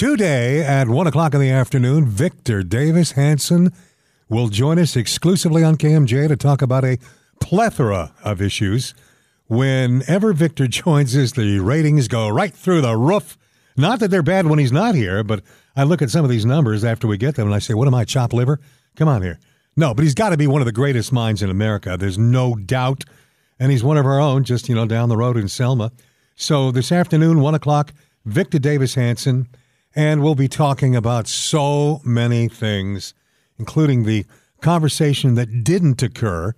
Today at 1 o'clock in the afternoon, Victor Davis Hanson will join us exclusively on KMJ to talk about a plethora of issues. Whenever Victor joins us, the ratings go right through the roof. Not that they're bad when he's not here, but I look at some of these numbers after we get them and I say, What am I, chop liver? Come on here. No, but he's got to be one of the greatest minds in America. There's no doubt. And he's one of our own, just, you know, down the road in Selma. So this afternoon, 1 o'clock, Victor Davis Hanson, and we'll be talking about so many things, including the conversation that didn't occur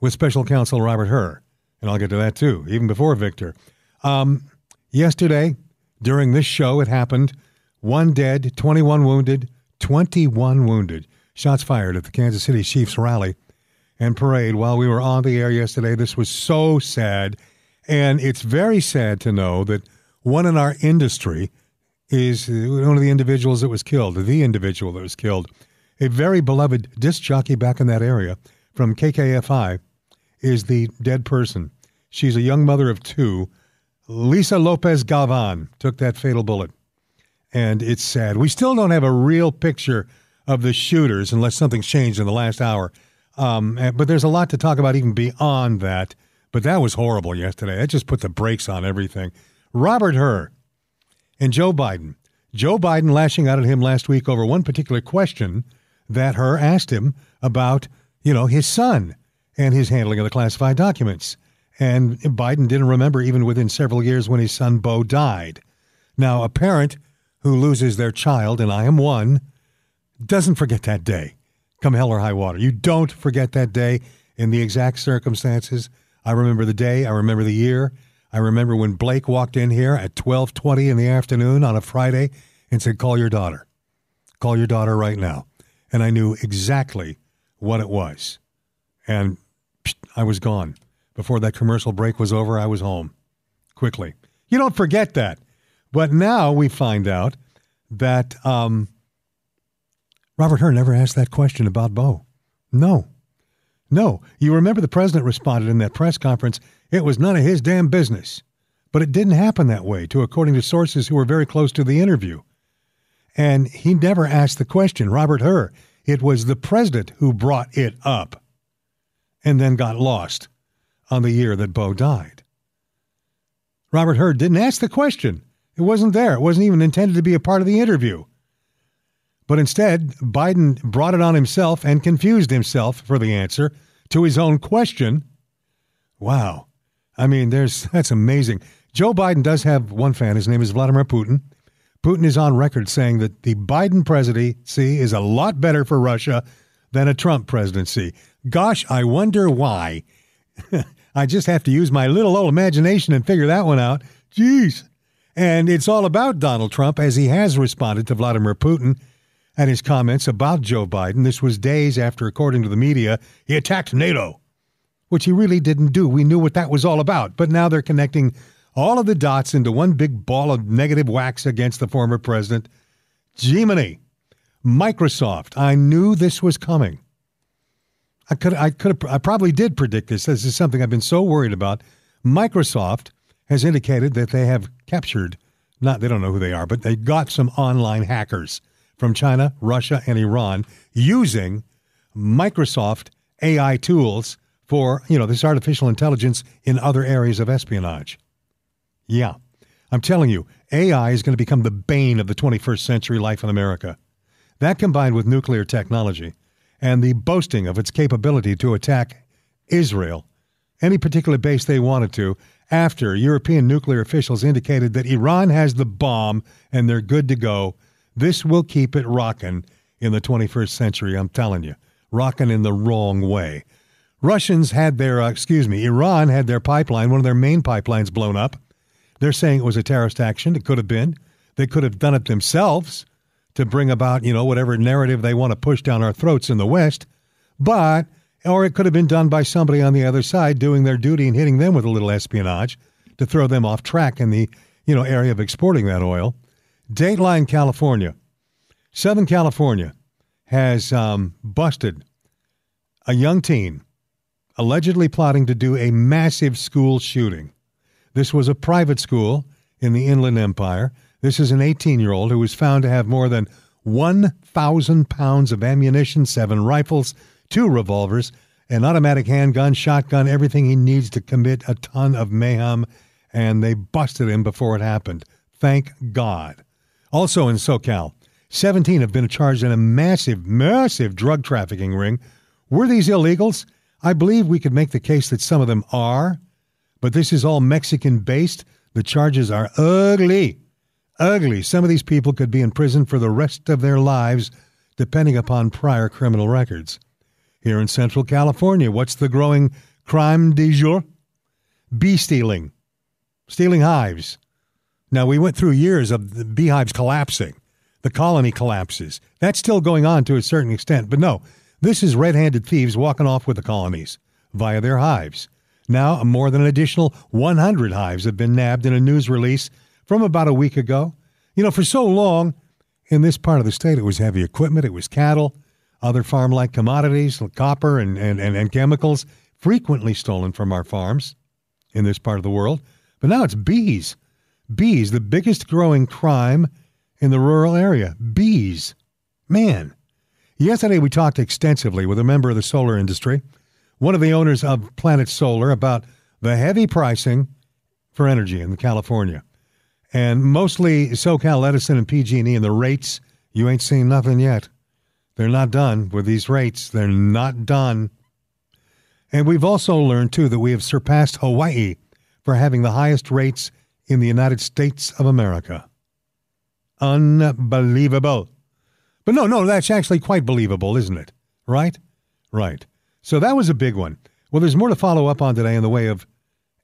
with special counsel Robert Hur. And I'll get to that too, even before Victor. Um, yesterday, during this show, it happened. One dead, 21 wounded, 21 wounded. Shots fired at the Kansas City Chiefs rally and parade while we were on the air yesterday. This was so sad. And it's very sad to know that one in our industry is one of the individuals that was killed, the individual that was killed, a very beloved disc jockey back in that area from KKFI, is the dead person. She's a young mother of two. Lisa Lopez Galvan took that fatal bullet. And it's sad. We still don't have a real picture of the shooters unless something's changed in the last hour. Um, but there's a lot to talk about even beyond that. But that was horrible yesterday. That just put the brakes on everything. Robert Hur and Joe Biden. Joe Biden lashing out at him last week over one particular question that Hur asked him about, you know, his son and his handling of the classified documents. And Biden didn't remember even within several years when his son Beau died. Now, a parent who loses their child, and I am one, doesn't forget that day, come hell or high water. You don't forget that day in the exact circumstances. I remember the day, I remember the year, I remember when Blake walked in here at 12:20 in the afternoon on a Friday and said, "Call your daughter. Call your daughter right now." And I knew exactly what it was. And I was gone. Before that commercial break was over, I was home. Quickly. You don't forget that. But now we find out that um, Robert Hur never asked that question about Beau. No. No. You remember the president responded in that press conference it was none of his damn business. But it didn't happen that way, to according to sources who were very close to the interview. And he never asked the question, Robert Hur. It was the president who brought it up and then got lost on the year that Beau died. Robert Hur didn't ask the question. It wasn't there. It wasn't even intended to be a part of the interview. But instead, Biden brought it on himself and confused himself for the answer to his own question. Wow. I mean, there's that's amazing. Joe Biden does have one fan. His name is Vladimir Putin. Putin is on record saying that the Biden presidency is a lot better for Russia than a Trump presidency. Gosh, I wonder why. I just have to use my little old imagination and figure that one out. Jeez. And it's all about Donald Trump as he has responded to Vladimir Putin and his comments about Joe Biden. This was days after, according to the media, he attacked NATO which he really didn't do. We knew what that was all about. But now they're connecting all of the dots into one big ball of negative wax against the former president. Gemini, Microsoft. I knew this was coming. I could, I could, I probably did predict this. This is something I've been so worried about. Microsoft has indicated that they have captured, not they don't know who they are, but they got some online hackers from China, Russia, and Iran using Microsoft AI tools for, you know, this artificial intelligence in other areas of espionage. Yeah. I'm telling you, AI is going to become the bane of the 21st century life in America. That combined with nuclear technology and the boasting of its capability to attack Israel, any particular base they wanted to, after European nuclear officials indicated that Iran has the bomb and they're good to go, this will keep it rocking in the 21st century, I'm telling you. Rocking in the wrong way. Russians had their, uh, excuse me, Iran had their pipeline, one of their main pipelines blown up. They're saying it was a terrorist action. It could have been. They could have done it themselves. to bring about, you know, whatever narrative they want to push down our throats in the West. But, or it could have been done by somebody on the other side doing their duty and hitting them with a little espionage to throw them off track in the, you know, area of exporting that oil. Dateline, California. Southern California has um, busted a young teen allegedly plotting to do a massive school shooting. This was a private school in the Inland Empire. This is an 18 year old who was found to have more than 1,000 pounds of ammunition, seven rifles, two revolvers, an automatic handgun, shotgun, everything he needs to commit a ton of mayhem. And they busted him before it happened. Thank God. Also in SoCal, 17 have been charged in a massive, massive drug trafficking ring. Were these illegals? I believe we could make the case that some of them are, but this is all Mexican based. The charges are ugly. Ugly. Some of these people could be in prison for the rest of their lives, depending upon prior criminal records. Here in Central California, what's the growing crime du jour? Bee stealing, stealing hives. Now, we went through years of the beehives collapsing, the colony collapses. That's still going on to a certain extent, but no, this is red handed thieves walking off with the colonies via their hives. Now, more than an additional 100 hives have been nabbed in a news release from about a week ago. You know, for so long in this part of the state, it was heavy equipment, it was cattle, other farm like commodities, like copper and, and, and, and chemicals, frequently stolen from our farms in this part of the world. But now it's bees. Bees, the biggest growing crime in the rural area. Bees. Man. Yesterday, we talked extensively with a member of the solar industry one of the owners of Planet Solar, about the heavy pricing for energy in California. And mostly SoCal Edison and PG&E and the rates, you ain't seen nothing yet. They're not done with these rates. They're not done. And we've also learned, too, that we have surpassed Hawaii for having the highest rates in the United States of America. Unbelievable. But no, no, that's actually quite believable, isn't it? Right? Right. So that was a big one. Well, there's more to follow up on today in the way of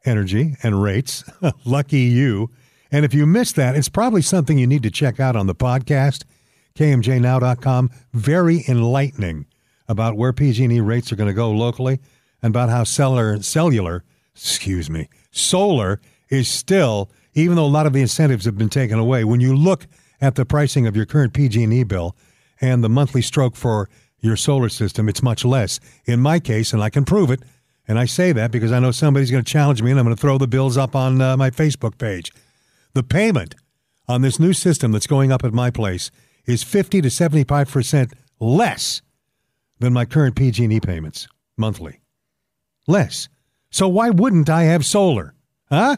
energy and rates. Lucky you. And if you missed that, it's probably something you need to check out on the podcast, kmjnow.com. Very enlightening about where PG&E rates are going to go locally and about how cellular, cellular, excuse me, solar is still, even though a lot of the incentives have been taken away, when you look at the pricing of your current PG&E bill and the monthly stroke for your solar system, it's much less. In my case, and I can prove it, and I say that because I know somebody's going to challenge me and I'm going to throw the bills up on uh, my Facebook page. The payment on this new system that's going up at my place is 50 to 75% less than my current PG&E payments monthly. Less. So why wouldn't I have solar? Huh?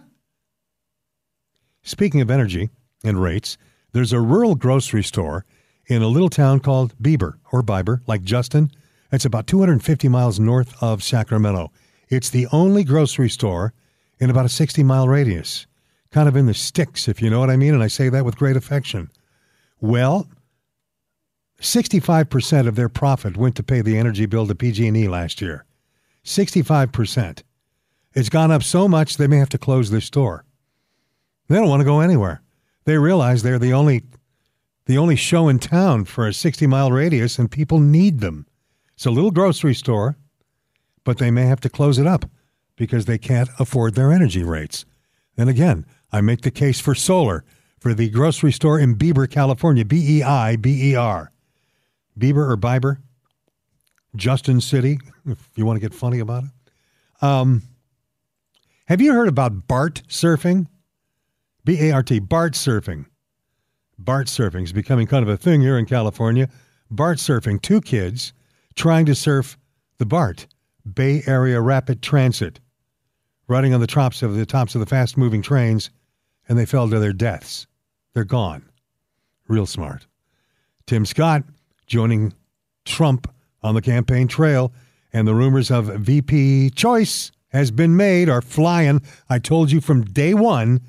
Speaking of energy and rates, there's a rural grocery store in a little town called Bieber or Biber, like Justin. It's about 250 miles north of Sacramento. It's the only grocery store in about a 60 mile radius, kind of in the sticks, if you know what I mean, and I say that with great affection. Well, 65% of their profit went to pay the energy bill to PG&E last year. 65%. It's gone up so much they may have to close their store. They don't want to go anywhere. They realize they're the only the only show in town for a 60 mile radius, and people need them. It's a little grocery store, but they may have to close it up because they can't afford their energy rates. And again, I make the case for solar for the grocery store in Bieber, California, B E I B E R. Bieber or Biber, Justin City, if you want to get funny about it. Um, have you heard about BART surfing? B A R T, BART surfing. BART surfing is becoming kind of a thing here in California. BART surfing, two kids trying to surf the BART, Bay Area Rapid Transit, riding on the tops of the tops of the fast moving trains, and they fell to their deaths. They're gone. Real smart. Tim Scott joining Trump on the campaign trail, and the rumors of VP choice has been made are flying. I told you from day one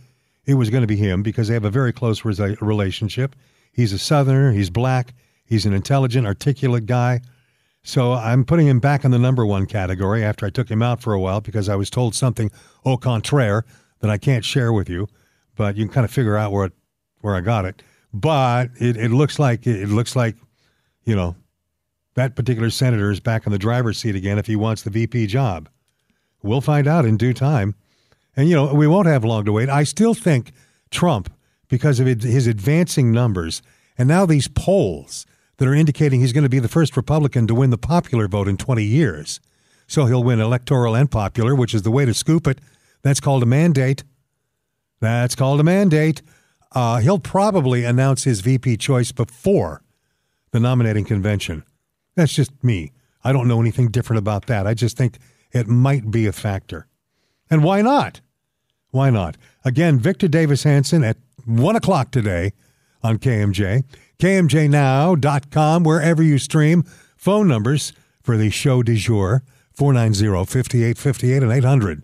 it was going to be him because they have a very close relationship. He's a Southerner, he's black, he's an intelligent, articulate guy. So I'm putting him back in the number one category after I took him out for a while because I was told something au contraire that I can't share with you, but you can kind of figure out where it, where I got it. but it, it looks like it looks like you know that particular senator is back in the driver's seat again if he wants the VP job. We'll find out in due time. And, you know, we won't have long to wait. I still think Trump, because of his advancing numbers, and now these polls that are indicating he's going to be the first Republican to win the popular vote in 20 years. So he'll win electoral and popular, which is the way to scoop it. That's called a mandate. That's called a mandate. Uh, he'll probably announce his VP choice before the nominating convention. That's just me. I don't know anything different about that. I just think it might be a factor. And why not? Why not? Again, Victor Davis Hanson at 1 o'clock today on KMJ. KMJNow.com, wherever you stream. Phone numbers for the show du jour 490 5858 and 800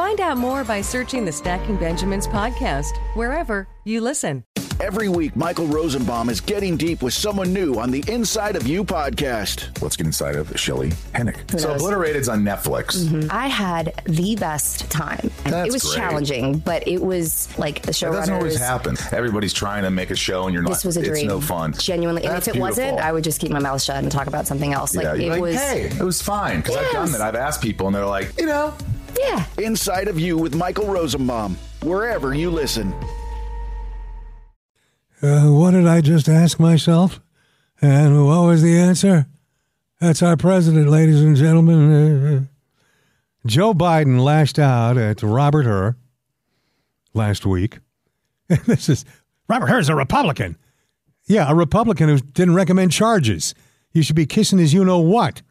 Find out more by searching the Stacking Benjamins podcast wherever you listen. Every week, Michael Rosenbaum is getting deep with someone new on the Inside of You podcast. Let's get inside of Shelley Hennig. So, Obliterated's on Netflix. Mm-hmm. I had the best time. That's it was great. challenging, but it was like the show. That doesn't always happen. Everybody's trying to make a show, and you're not. This was a dream. It's no fun. Genuinely, That's and if it beautiful. wasn't, I would just keep my mouth shut and talk about something else. Like yeah, it like, was. Hey, it was fine because I've done Yes. that. I've asked people, and they're like, you know, Yeah. Inside of You with Michael Rosenbaum, wherever you listen. Uh, what did I just ask myself? And what was the answer? That's our president, ladies and gentlemen. Uh, Joe Biden lashed out at Robert Hur last week. this is Robert Hur's a Republican. Yeah, a Republican who didn't recommend charges. You should be kissing his you know what.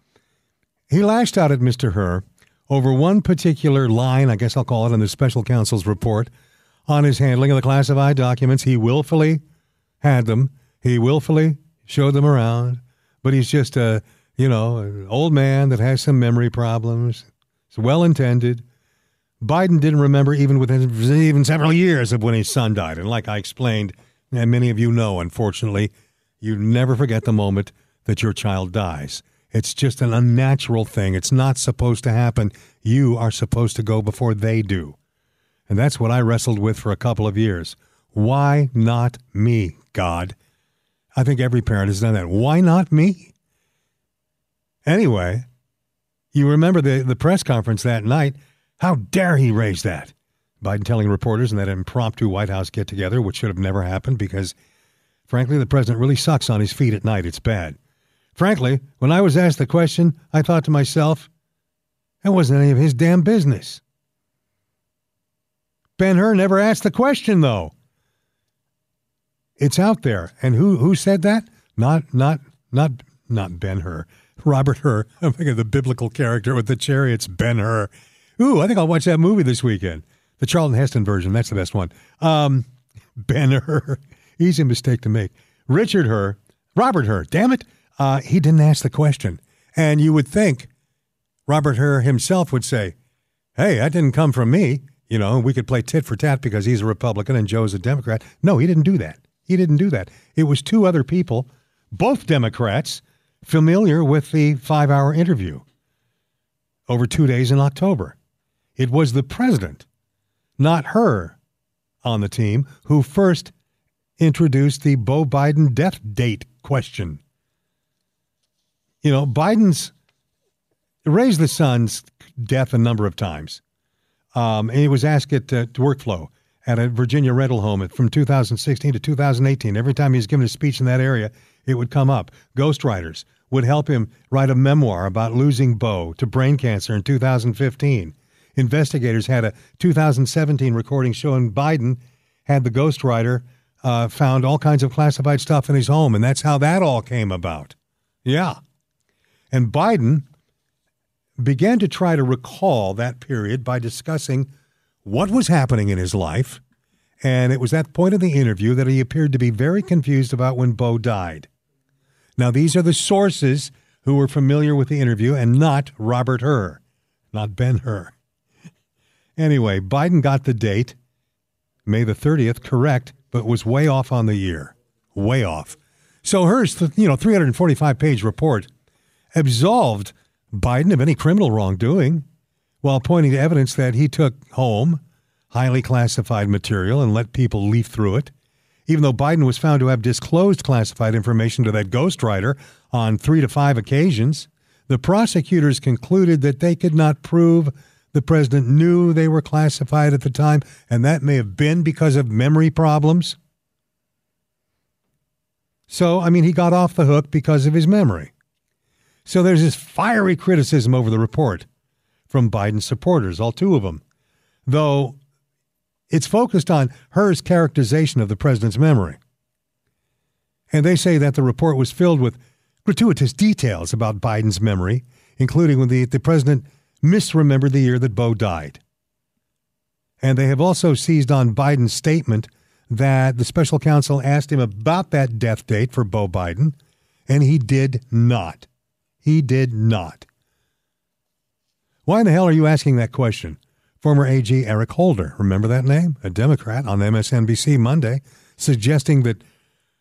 He lashed out at Mr. Hur over one particular line, I guess I'll call it, in the special counsel's report on his handling of the classified documents. He willfully had them. He willfully showed them around, but he's just a, you know, an old man that has some memory problems. It's well intended. Biden didn't remember even within even several years of when his son died. And like I explained, and many of you know, unfortunately, you never forget the moment that your child dies. It's just an unnatural thing. It's not supposed to happen. You are supposed to go before they do. And that's what I wrestled with for a couple of years. Why not me, God? I think every parent has done that. Why not me? Anyway, you remember the, the press conference that night. How dare he raise that? Biden telling reporters in that impromptu White House get together, which should have never happened because, frankly, the president really sucks on his feet at night. It's bad. Frankly, when I was asked the question, I thought to myself, that wasn't any of his damn business. Ben Hur never asked the question, though. It's out there. And who who said that? Not not not not Ben Hur. Robert Hur. I'm thinking of the biblical character with the chariots, Ben Hur. Ooh, I think I'll watch that movie this weekend. The Charlton Heston version. That's the best one. Um, ben Hur. Easy mistake to make. Richard Hur. Robert Hur. Damn it. Uh, he didn't ask the question. And you would think Robert Hur himself would say, hey, that didn't come from me. You know, we could play tit for tat because he's a Republican and Joe's a Democrat. No, he didn't do that. He didn't do that. It was two other people, both Democrats, familiar with the five hour interview over two days in October. It was the president, not Hur, on the team who first introduced the Beau Biden death date question. You know, Biden's raised the son's death a number of times. Um, and he was asked at uh, workflow at a Virginia rental home from 2016 to 2018. Every time he was given a speech in that area, it would come up. Ghostwriters would help him write a memoir about losing Beau to brain cancer in 2015. Investigators had a 2017 recording showing Biden had the ghostwriter uh, found all kinds of classified stuff in his home, and that's how that all came about. Yeah. And Biden began to try to recall that period by discussing what was happening in his life And it was at the point of the interview that he appeared to be very confused about when Beau died. Now, these are the sources who were familiar with the interview and not Robert Hur, not Ben Hur. Anyway, Biden got the date, May the 30th, correct, but was way off on the year. Way off. So Hur's, you know, 345 page report absolved Biden of any criminal wrongdoing while pointing to evidence that he took home highly classified material and let people leaf through it. Even though Biden was found to have disclosed classified information to that ghostwriter on three to five occasions, the prosecutors concluded that they could not prove the president knew they were classified at the time, and that may have been because of memory problems. So, I mean, he got off the hook because of his memory. So there's this fiery criticism over the report from Biden supporters, all two of them, though it's focused on Hur's characterization of the president's memory. And they say that the report was filled with gratuitous details about Biden's memory, including when the, the president misremembered the year that Beau died. And they have also seized on Biden's statement that the special counsel asked him about that death date for Beau Biden, and he did not. He did not. Why in the hell are you asking that question? Former AG Eric Holder, remember that name? A Democrat on MSNBC Monday, suggesting that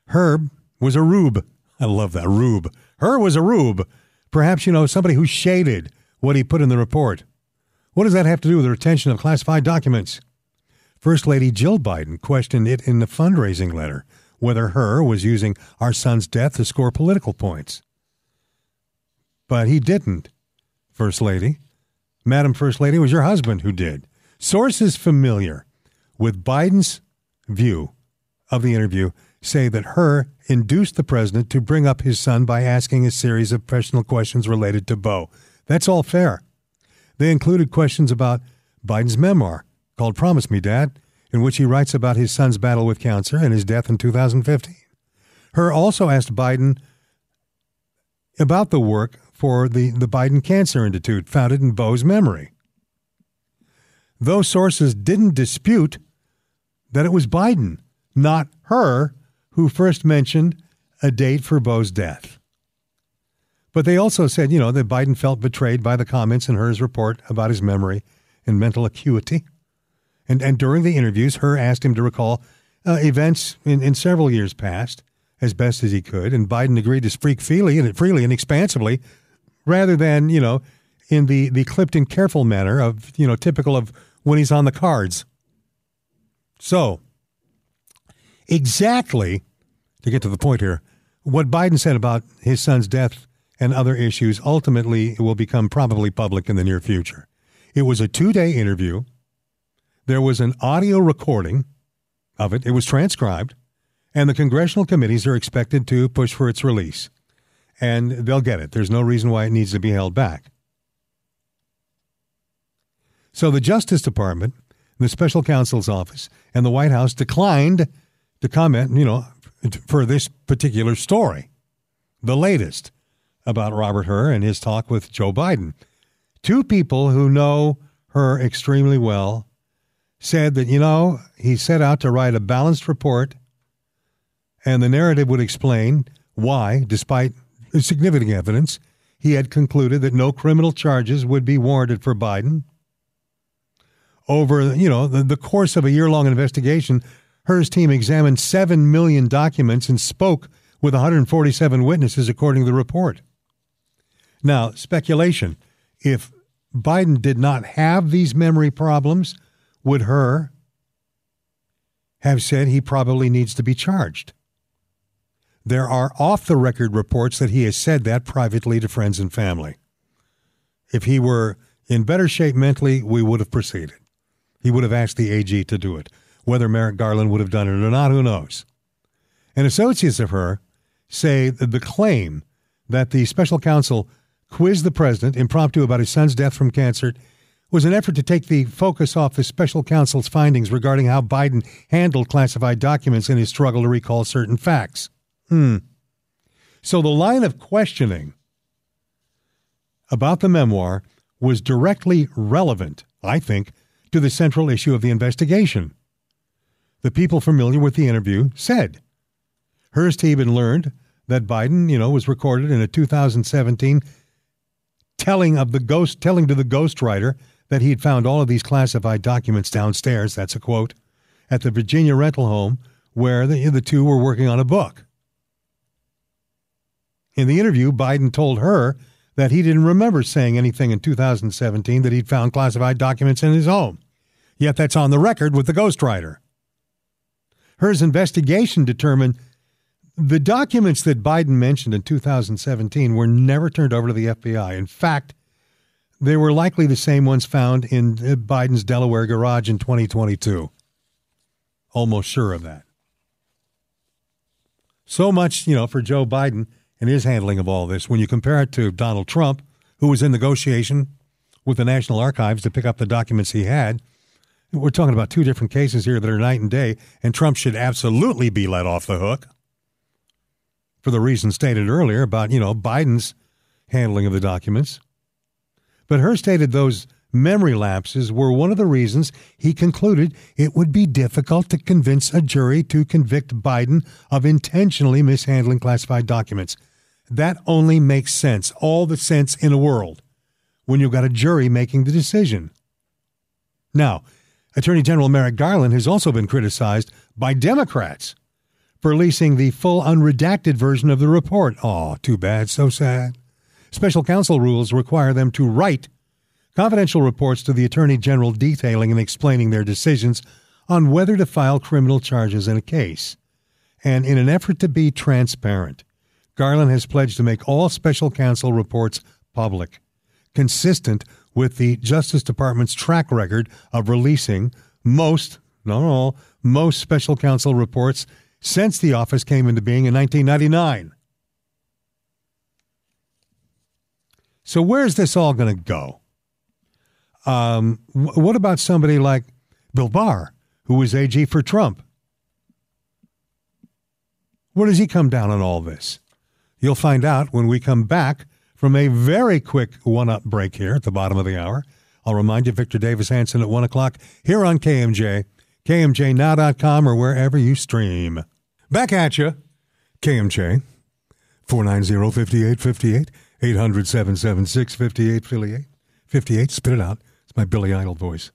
Herb was a rube. I love that, rube. Herb was a rube. Perhaps, you know, somebody who shaded what he put in the report. What does that have to do with the retention of classified documents? First Lady Jill Biden questioned it in the fundraising letter whether Hur was using our son's death to score political points. But he didn't, First Lady. Madam First Lady was your husband who did. Sources familiar with Biden's view of the interview say that Hur induced the president to bring up his son by asking a series of personal questions related to Beau. That's all fair. They included questions about Biden's memoir called Promise Me, Dad, in which he writes about his son's battle with cancer and his death in 2015. Hur also asked Biden about the work for the, the Biden Cancer Institute, founded in Beau's memory. Those sources didn't dispute that it was Biden, not Hur, who first mentioned a date for Beau's death. But they also said, you know, that Biden felt betrayed by the comments in Hur's report about his memory and mental acuity. And, and during the interviews, Hur asked him to recall uh, events in, in several years past as best as he could, and Biden agreed to speak freely and freely and expansively rather than, you know, in the, the clipped and careful manner of, you know, typical of when he's on the cards. So, exactly, to get to the point here, what Biden said about his son's death and other issues ultimately will become probably public in the near future. It was a two day interview. There was an audio recording of it, it was transcribed, and the congressional committees are expected to push for its release and they'll get it. There's no reason why it needs to be held back. So the Justice Department, the special counsel's office, and the White House declined to comment, you know, for this particular story, the latest about Robert Hur and his talk with Joe Biden. Two people who know Hur extremely well said that, you know, he set out to write a balanced report and the narrative would explain why, despite significant evidence, he had concluded that no criminal charges would be warranted for Biden. Over, you know, the, the course of a year-long investigation, Hur's team examined 7 million documents and spoke with 147 witnesses, according to the report. Now, speculation. If Biden did not have these memory problems, would Hur have said he probably needs to be charged? There are off the record reports that he has said that privately to friends and family. If he were in better shape mentally, we would have proceeded. He would have asked the AG to do it. Whether Merrick Garland would have done it or not, who knows? And associates of Hur say that the claim that the special counsel quizzed the president impromptu about his son's death from cancer was an effort to take the focus off the special counsel's findings regarding how Biden handled classified documents in his struggle to recall certain facts. Hmm. So the line of questioning about the memoir was directly relevant, I think, to the central issue of the investigation. the people familiar with the interview said. Hearst even learned that Biden, you know, was recorded in a 2017 telling of the ghost telling to the ghostwriter that he had found all of these classified documents downstairs, that's a quote, at the Virginia rental home where the, the two were working on a book. In the interview, Biden told Hur that he didn't remember saying anything in 2017 that he'd found classified documents in his home. Yet that's on the record with the ghostwriter. Hur's investigation determined the documents that Biden mentioned in 2017 were never turned over to the FBI. In fact, they were likely the same ones found in uh, Biden's Delaware garage in 2022. Almost sure of that. So much, you know, for Joe Biden and his handling of all this. When you compare it to Donald Trump, who was in negotiation with the National Archives to pick up the documents he had, we're talking about two different cases here that are night and day, and Trump should absolutely be let off the hook for the reason stated earlier about, you know, Biden's handling of the documents. But Hearst stated those memory lapses were one of the reasons he concluded it would be difficult to convince a jury to convict Biden of intentionally mishandling classified documents. That only makes sense, all the sense in the world, when you've got a jury making the decision. Now, Attorney General Merrick Garland has also been criticized by Democrats for releasing the full unredacted version of the report. Oh, too bad, so sad. Special counsel rules require them to write confidential reports to the Attorney General detailing and explaining their decisions on whether to file criminal charges in a case. And in an effort to be transparent, Garland has pledged to make all special counsel reports public, consistent with the Justice Department's track record of releasing most, not all, most special counsel reports since the office came into being in 1999. So, where's this all going to go? Um, wh- what about somebody like Bill Barr, who was AG for Trump? Where does he come down on all this? You'll find out when we come back from a very quick one up break here at the bottom of the hour. I'll remind you, Victor Davis Hanson at 1 o'clock here on KMJ KMJNow.com or wherever you stream. Back at you, KMJ, 490-5858, 800-776-5858. 58, spit it out. It's my Billy Idol voice.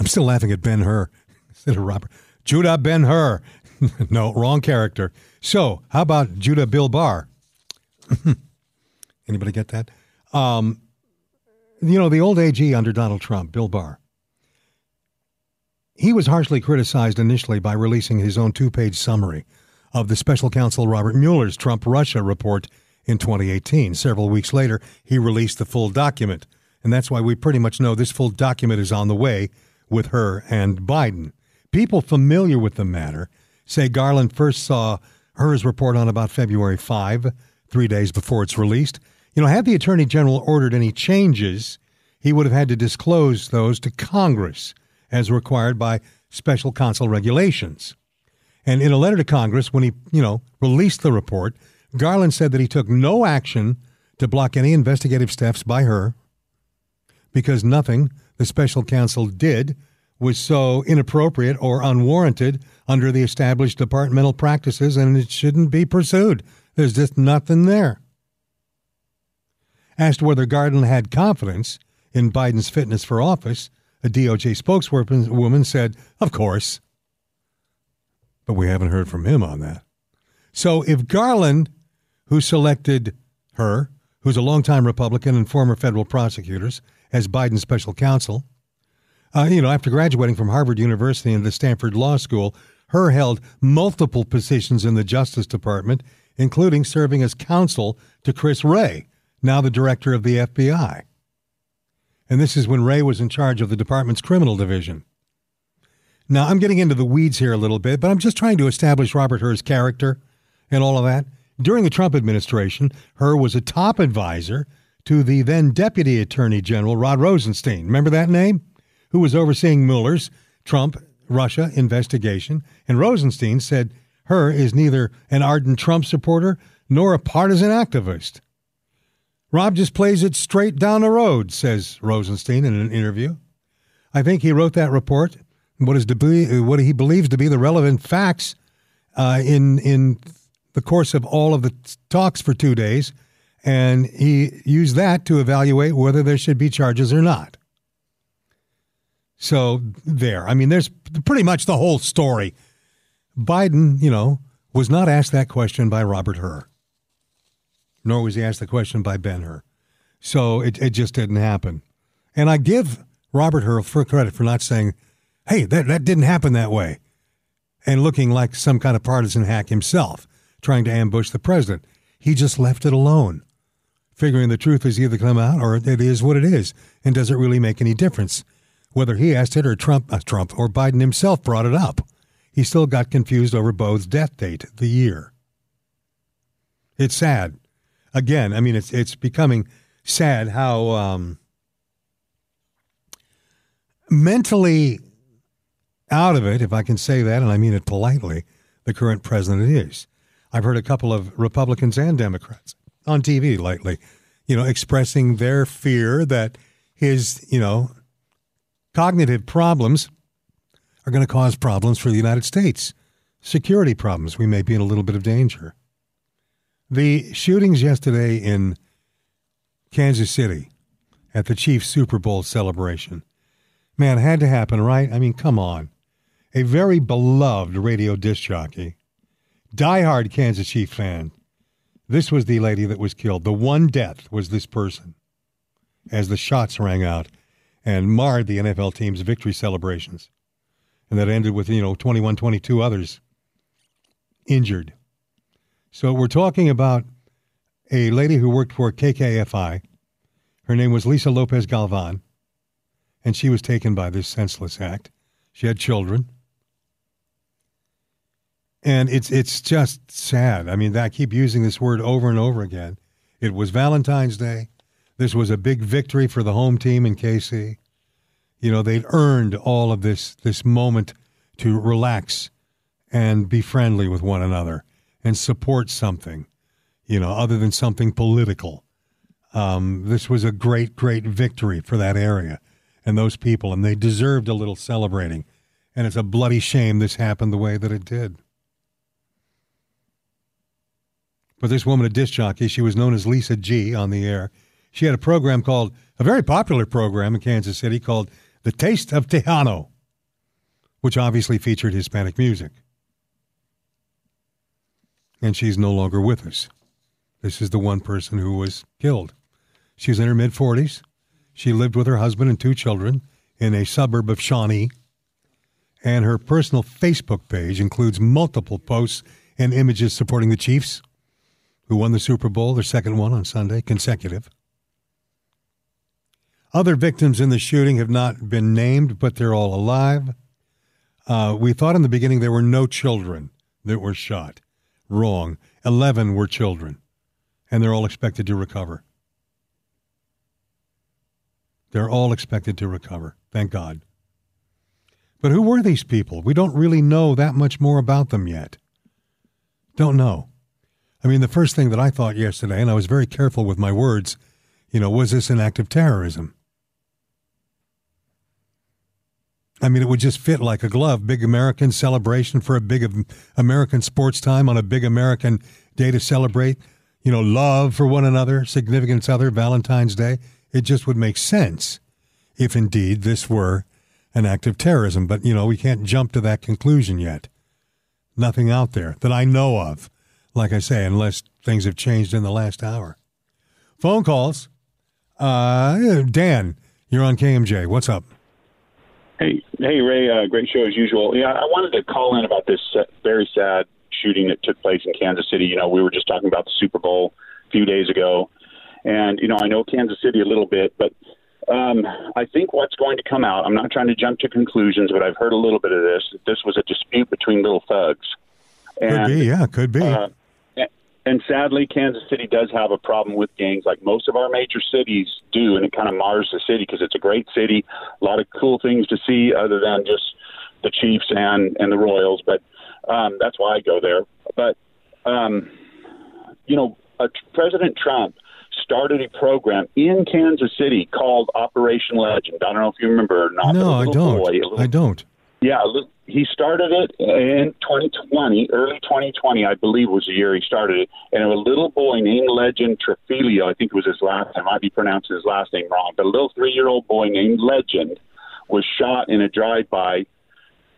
I'm still laughing at Ben Hur instead of Robert. Judah Ben Hur. no, wrong character. So, how about Judah Bill Barr? Anybody get that? Um, you know, the old AG under Donald Trump, Bill Barr. He was harshly criticized initially by releasing his own two page summary of the special counsel Robert Mueller's Trump Russia report in 2018. Several weeks later, he released the full document. And that's why we pretty much know this full document is on the way with Hur and Biden. People familiar with the matter say Garland first saw Hur's report on about February 5, three days before it's released. You know, had the Attorney General ordered any changes, he would have had to disclose those to Congress as required by special counsel regulations. And in a letter to Congress, when he, you know, released the report, Garland said that he took no action to block any investigative steps by Hur because nothing the special counsel did was so inappropriate or unwarranted under the established departmental practices and it shouldn't be pursued. There's just nothing there. Asked whether Garland had confidence in Biden's fitness for office, a DOJ spokeswoman said, Of course. But we haven't heard from him on that. So if Garland, who selected Hur, who's a longtime Republican and former federal prosecutors, as Biden's special counsel, uh, you know, after graduating from Harvard University and the Stanford Law School, Hur held multiple positions in the Justice Department, including serving as counsel to Chris Wray, now the director of the FBI. And this is when Wray was in charge of the department's criminal division. Now, I'm getting into the weeds here a little bit, but I'm just trying to establish Robert Hur's character and all of that. During the Trump administration, Hur was a top advisor to the then Deputy Attorney General Rod Rosenstein. Remember that name? Who was overseeing Mueller's Trump Russia investigation. And Rosenstein said Hur is neither an ardent Trump supporter nor a partisan activist. Rob just plays it straight down the road, says Rosenstein in an interview. I think he wrote that report what is to be, what he believes to be the relevant facts uh, in in the course of all of the talks for two days, and he used that to evaluate whether there should be charges or not. So there, I mean, there's pretty much the whole story. Biden, you know, was not asked that question by Robert Hur, nor was he asked the question by Ben Hur. So it, it just didn't happen. And I give Robert Hur for credit for not saying, hey, that, that didn't happen that way, and looking like some kind of partisan hack himself, trying to ambush the president. He just left it alone, figuring the truth has either come out or it is what it is, and does it really make any difference? Whether he asked it or Trump, uh, Trump or Biden himself brought it up, he still got confused over Beau's death date, the year. It's sad. Again, I mean, it's it's becoming sad how um, mentally out of it, if I can say that, and I mean it politely, the current president is. I've heard a couple of Republicans and Democrats on TV lately, you know, expressing their fear that his, you know, cognitive problems are going to cause problems for the United States. Security problems. We may be in a little bit of danger. The shootings yesterday in Kansas City at the Chiefs Super Bowl celebration. Man, had to happen, right? I mean, come on. A very beloved radio disc jockey, diehard Kansas Chief fan. This was the lady that was killed. The one death was this person as the shots rang out and marred the NFL team's victory celebrations. And that ended with, you know, 21 22 others injured. So we're talking about a lady who worked for KKFI. Her name was Lisa Lopez Galvan, and she was taken by this senseless act. She had children. And it's it's just sad. I mean, I keep using this word over and over again. It was Valentine's Day. This was a big victory for the home team in KC. You know, they'd earned all of this this moment to relax and be friendly with one another and support something you know, other than something political. Um, this was a great, great victory for that area and those people, and they deserved a little celebrating. And it's a bloody shame this happened the way that it did. But this woman, a disc jockey, she was known as Lisa G on the air. She had a program called, a very popular program in Kansas City called The Taste of Tejano, which obviously featured Hispanic music. And she's no longer with us. This is the one person who was killed. She was in her mid 40s. She lived with her husband and two children in a suburb of Shawnee. And her personal Facebook page includes multiple posts and images supporting the Chiefs, who won the Super Bowl, their second one on Sunday, consecutive. Other victims in the shooting have not been named, but they're all alive. Uh, we thought in the beginning there were no children that were shot. Wrong. 11 were children and they're all expected to recover. They're all expected to recover. Thank God. But who were these people? We don't really know that much more about them yet. Don't know. I mean, the first thing that I thought yesterday, and I was very careful with my words, you know, was this an act of terrorism? I mean, it would just fit like a glove. Big American celebration for a big American sports time on a big American day to celebrate you know, love for one another, significance other, Valentine's Day. It just would make sense if indeed this were an act of terrorism. But, you know, we can't jump to that conclusion yet. Nothing out there that I know of, like I say, unless things have changed in the last hour. Phone calls. Uh, Dan, you're on KMJ. What's up? Hey, hey, Ray. Uh, great show as usual. Yeah, I wanted to call in about this very sad shooting that took place in Kansas City. You know, we were just talking about the Super Bowl a few days ago, and you know, I know Kansas City a little bit, but um, I think what's going to come out. I'm not trying to jump to conclusions, but I've heard a little bit of this. This was a dispute between little thugs. And, could be, yeah, could be. Uh, and sadly, Kansas City does have a problem with gangs, like most of our major cities do, and it kind of mars the city because it's a great city, a lot of cool things to see other than just the Chiefs and and the Royals. But um, that's why I go there. But um, you know, uh, President Trump started a program in Kansas City called Operation Legend. I don't know if you remember or not. No, I don't. Boy, little, I don't. Yeah, he started it in 2020, early 2020, I believe was the year he started it. And a little boy named Legend Trefilio, I think was his last. I might be pronouncing his last name wrong, but a little three-year-old boy named Legend was shot in a drive-by.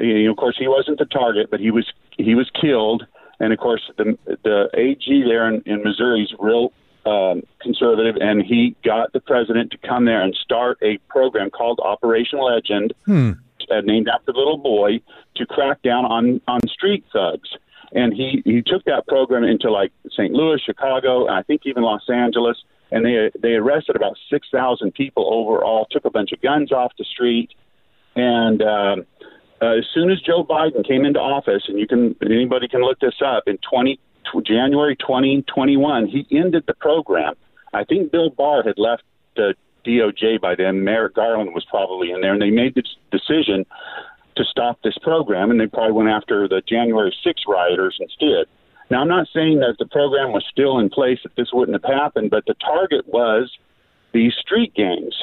Of course, he wasn't the target, but he was he was killed. And of course, the the AG there in, in Missouri is real um, conservative, and he got the president to come there and start a program called Operation Legend. Hmm uh, named after the little boy to crack down on on street thugs. And he he took that program into like St. Louis, Chicago, and I think even Los Angeles. And they they arrested about six thousand people overall. Took a bunch of guns off the street, and um, uh, as soon as Joe Biden came into office, and you can anybody can look this up in twenty January 2021, he ended the program. I think Bill Barr had left uh, DOJ by then. Merrick Garland was probably in there, and they made the decision to stop this program, and they probably went after the January 6 rioters instead. Now, I'm not saying that the program was still in place that this wouldn't have happened, but the target was these street gangs.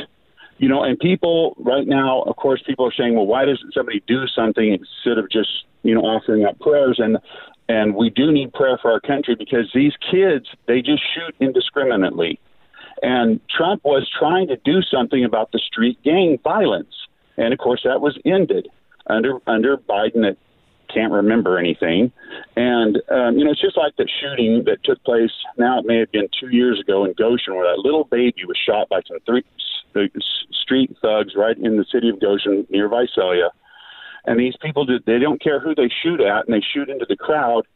You know, and people right now, of course, people are saying, well, why doesn't somebody do something instead of just, you know, offering up prayers? And and we do need prayer for our country because these kids, they just shoot indiscriminately. And Trump was trying to do something about the street gang violence. And of course, that was ended under under Biden. That can't remember anything. And um, you know, it's just like the shooting that took place. Now it may have been two years ago in Goshen, where that little baby was shot by some three street thugs right in the city of Goshen near Visalia. And these people, they don't care who they shoot at, and they shoot into the crowd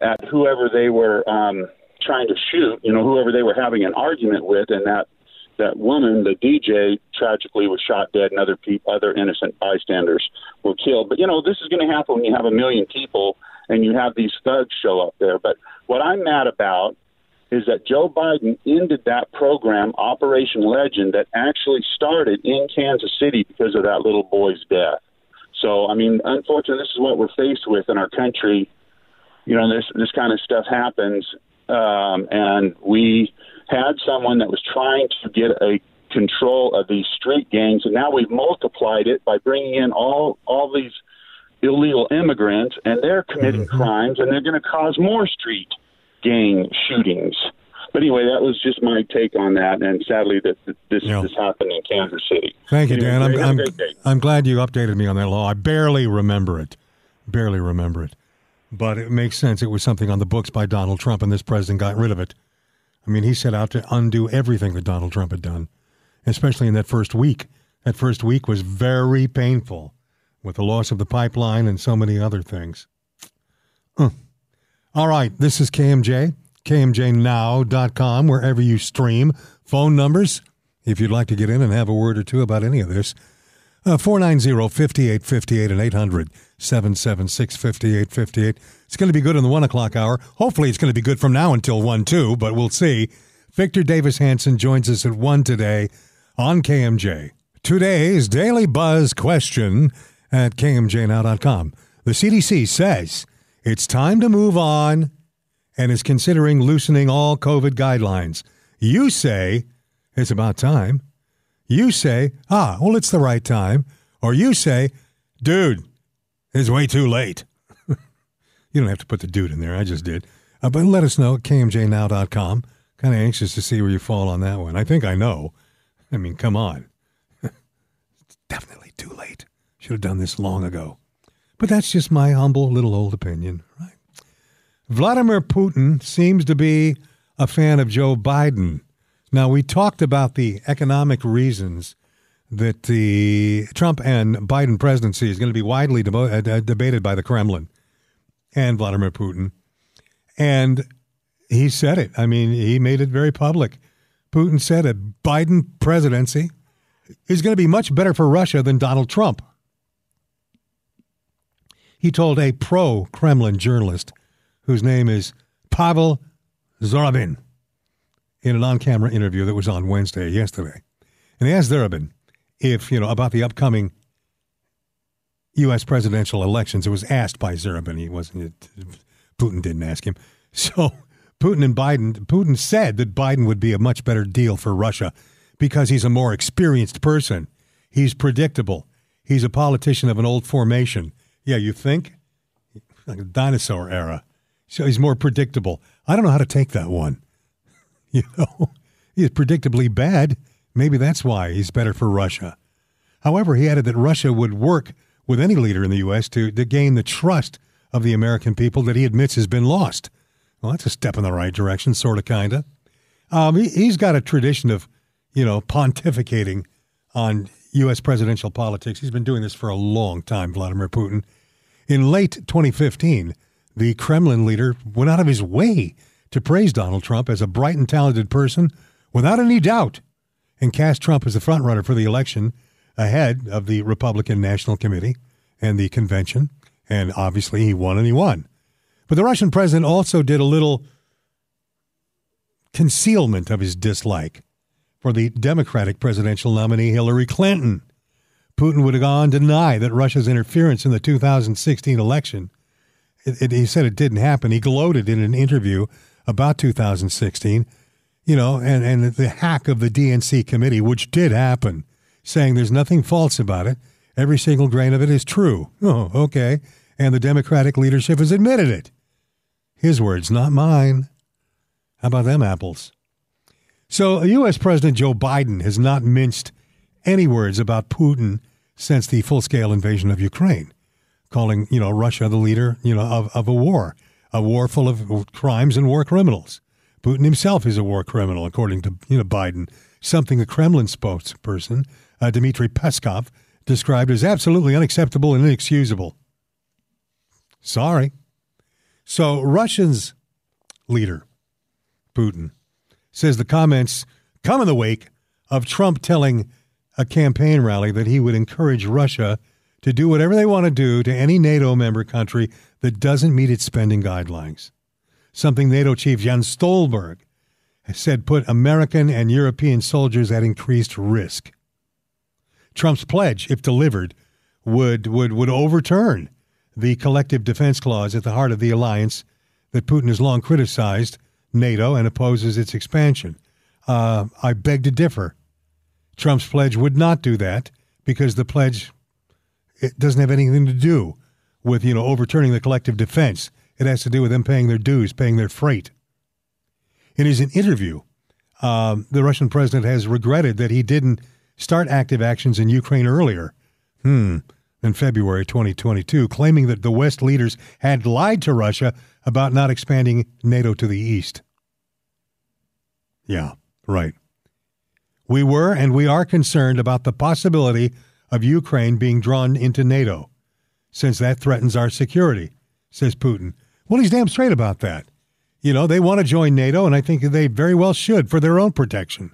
at whoever they were um, trying to shoot, you know, whoever they were having an argument with, and that that woman, the DJ, tragically was shot dead, and other people, other innocent bystanders were killed. But you know, this is going to happen when you have a million people and you have these thugs show up there. But what I'm mad about is that Joe Biden ended that program, Operation Legend, that actually started in Kansas City because of that little boy's death. So, I mean, unfortunately, this is what we're faced with in our country. You know, this this kind of stuff happens, um, and we had someone that was trying to get a control of these street gangs, and now we've multiplied it by bringing in all all these illegal immigrants, and they're committing mm-hmm. crimes, and they're going to cause more street gang shootings. But anyway, that was just my take on that, and sadly, that this yeah. this happened in Kansas City. Thank you, Dan. I'm I'm, I'm glad you updated me on that law. I barely remember it, barely remember it but it makes sense. It was something on the books by Donald Trump, and this president got rid of it. I mean, he set out to undo everything that Donald Trump had done, especially in that first week. That first week was very painful with the loss of the pipeline and so many other things. All right, this is KMJ, kmjnow.com, wherever you stream. Phone numbers, if you'd like to get in and have a word or two about any of this, Uh, 490 5858 and 800 776 5858. It's going to be good in the 1 o'clock hour. Hopefully, it's going to be good from now until 1 2, but we'll see. Victor Davis Hanson joins us at 1 today on KMJ. Today's Daily Buzz question at kmjnow.com. The CDC says it's time to move on and is considering loosening all COVID guidelines. You say it's about time. You say, ah, well, it's the right time. Or you say, dude, it's way too late. you don't have to put the dude in there. I just did. Uh, but let us know at kmjnow.com. Kind of anxious to see where you fall on that one. I think I know. I mean, come on. it's definitely too late. Should have done this long ago. But that's just my humble little old opinion, right? Vladimir Putin seems to be a fan of Joe Biden. Now, we talked about the economic reasons that the Trump and Biden presidency is going to be widely debo- uh, debated by the Kremlin and Vladimir Putin. And he said it. I mean, he made it very public. Putin said a Biden presidency is going to be much better for Russia than Donald Trump. He told a pro Kremlin journalist whose name is Pavel Zarubin in an on-camera interview that was on Wednesday, yesterday, and he asked Zarubin if you know about the upcoming U.S. presidential elections. It was asked by Zarubin. He wasn't. Putin didn't ask him. So Putin and Biden. Putin said that Biden would be a much better deal for Russia because he's a more experienced person. He's predictable. he's a politician of an old formation. Yeah, you think? Like a dinosaur era. So he's more predictable. I don't know how to take that one. You know, he's predictably bad. Maybe that's why he's better for Russia. However, he added that Russia would work with any leader in the U.S. to, to gain the trust of the American people that he admits has been lost. Well, that's a step in the right direction, sort of, kind of. Um, he, has got a tradition of, you know, pontificating on U.S. presidential politics. He's been doing this for a long time, Vladimir Putin. In late 2015, the Kremlin leader went out of his way to praise Donald Trump as a bright and talented person without any doubt and cast Trump as the frontrunner for the election ahead of the Republican National Committee and the convention. And obviously, he won and he won. But the Russian president also did a little concealment of his dislike for the Democratic presidential nominee Hillary Clinton. Putin would have gone deny that Russia's interference in the 2016 election. It, it, he said it didn't happen. He gloated in an interview about 2016, you know, and, and the hack of the DNC committee, which did happen, saying there's nothing false about it. Every single grain of it is true. Oh, okay. And the Democratic leadership has admitted it. His words, not mine. How about them apples? So, uh, U.S. President Joe Biden has not minced any words about Putin since the full-scale invasion of Ukraine, calling, you know, Russia the leader, you know, of, of a war, a war full of crimes and war criminals. Putin himself is a war criminal, according to, you know, Biden, something the Kremlin spokesperson, uh, Dmitry Peskov, described as absolutely unacceptable and inexcusable. Sorry. So, Russia's leader, Putin, says the comments come in the wake of Trump telling a campaign rally that he would encourage Russia to do whatever they want to do to any NATO member country that doesn't meet its spending guidelines. Something NATO chief Jens Stoltenberg said put American and European soldiers at increased risk. Trump's pledge, if delivered, would, would, would overturn the collective defense clause at the heart of the alliance that Putin has long criticized NATO and opposes its expansion. Uh, I beg to differ. Trump's pledge would not do that because the pledge it doesn't have anything to do with you know overturning the collective defense. It has to do with them paying their dues, paying their freight. In his interview, um, the Russian president has regretted that he didn't start active actions in Ukraine earlier. Hmm. In February 2022, claiming that the West leaders had lied to Russia about not expanding NATO to the east. Yeah, right. We were and we are concerned about the possibility of Ukraine being drawn into NATO, since that threatens our security, says Putin. Well, he's damn straight about that. You know, they want to join NATO, and I think they very well should for their own protection.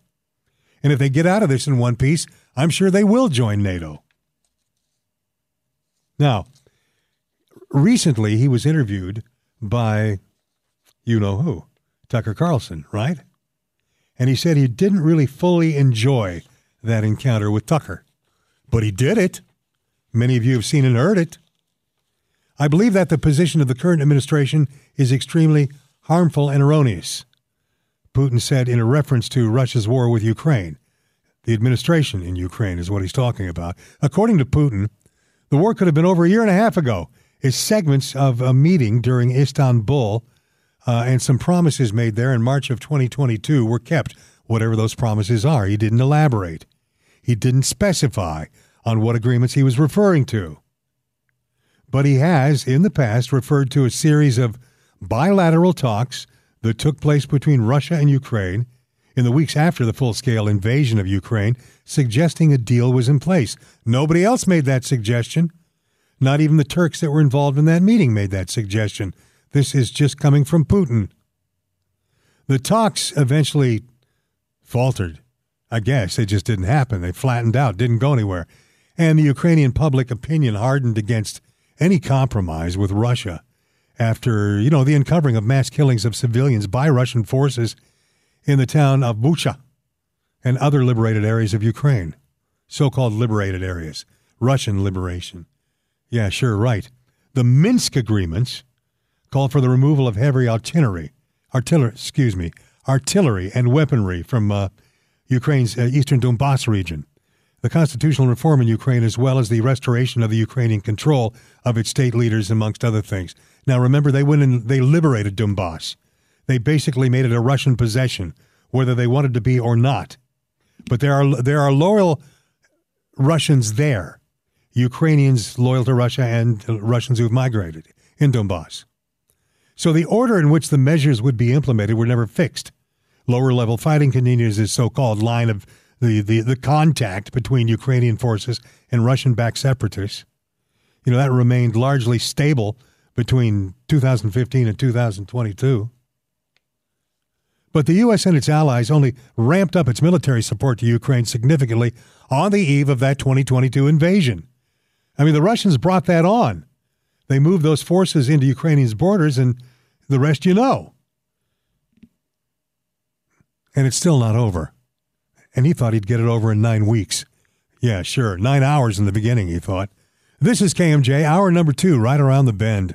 And if they get out of this in one piece, I'm sure they will join NATO. Now, recently he was interviewed by you know who, Tucker Carlson, right? And he said he didn't really fully enjoy that encounter with Tucker, but he did it. Many of you have seen and heard it. I believe that the position of the current administration is extremely harmful and erroneous. Putin said in a reference to Russia's war with Ukraine. The administration in Ukraine is what he's talking about. According to Putin, the war could have been over a year and a half ago. As segments of a meeting during Istanbul uh, and some promises made there in March of 2022 were kept, whatever those promises are. He didn't elaborate. He didn't specify on what agreements he was referring to. But he has, in the past, referred to a series of bilateral talks that took place between Russia and Ukraine in the weeks after the full scale invasion of Ukraine, suggesting a deal was in place. Nobody else made that suggestion. Not even the Turks that were involved in that meeting made that suggestion. This is just coming from Putin. The talks eventually faltered. I guess they just didn't happen. They flattened out, didn't go anywhere. And the Ukrainian public opinion hardened against any compromise with Russia after, you know, the uncovering of mass killings of civilians by Russian forces in the town of Bucha and other liberated areas of Ukraine. So called liberated areas. Russian liberation. Yeah, sure, right. The Minsk agreements called for the removal of heavy artillery, artillery, excuse me, artillery and weaponry from uh, Ukraine's uh, eastern Donbass region. The constitutional reform in Ukraine as well as the restoration of the Ukrainian control of its state leaders, amongst other things. Now, remember, they went and they liberated Donbass. They basically made it a Russian possession, whether they wanted to be or not. But there are there are loyal Russians there, Ukrainians loyal to Russia, and Russians who've migrated in Donbass. So the order in which the measures would be implemented were never fixed. Lower level fighting continues as so called line of the, the, the contact between Ukrainian forces and Russian backed separatists. You know, that remained largely stable between 2015 and 2022. But the U.S. and its allies only ramped up its military support to Ukraine significantly on the eve of that 2022 invasion. I mean, the Russians brought that on. They moved those forces into Ukrainians' borders, and the rest you know. And it's still not over. And he thought he'd get it over in nine weeks. Yeah, sure. Nine hours in the beginning, he thought. This is KMJ, hour number two, right around the bend.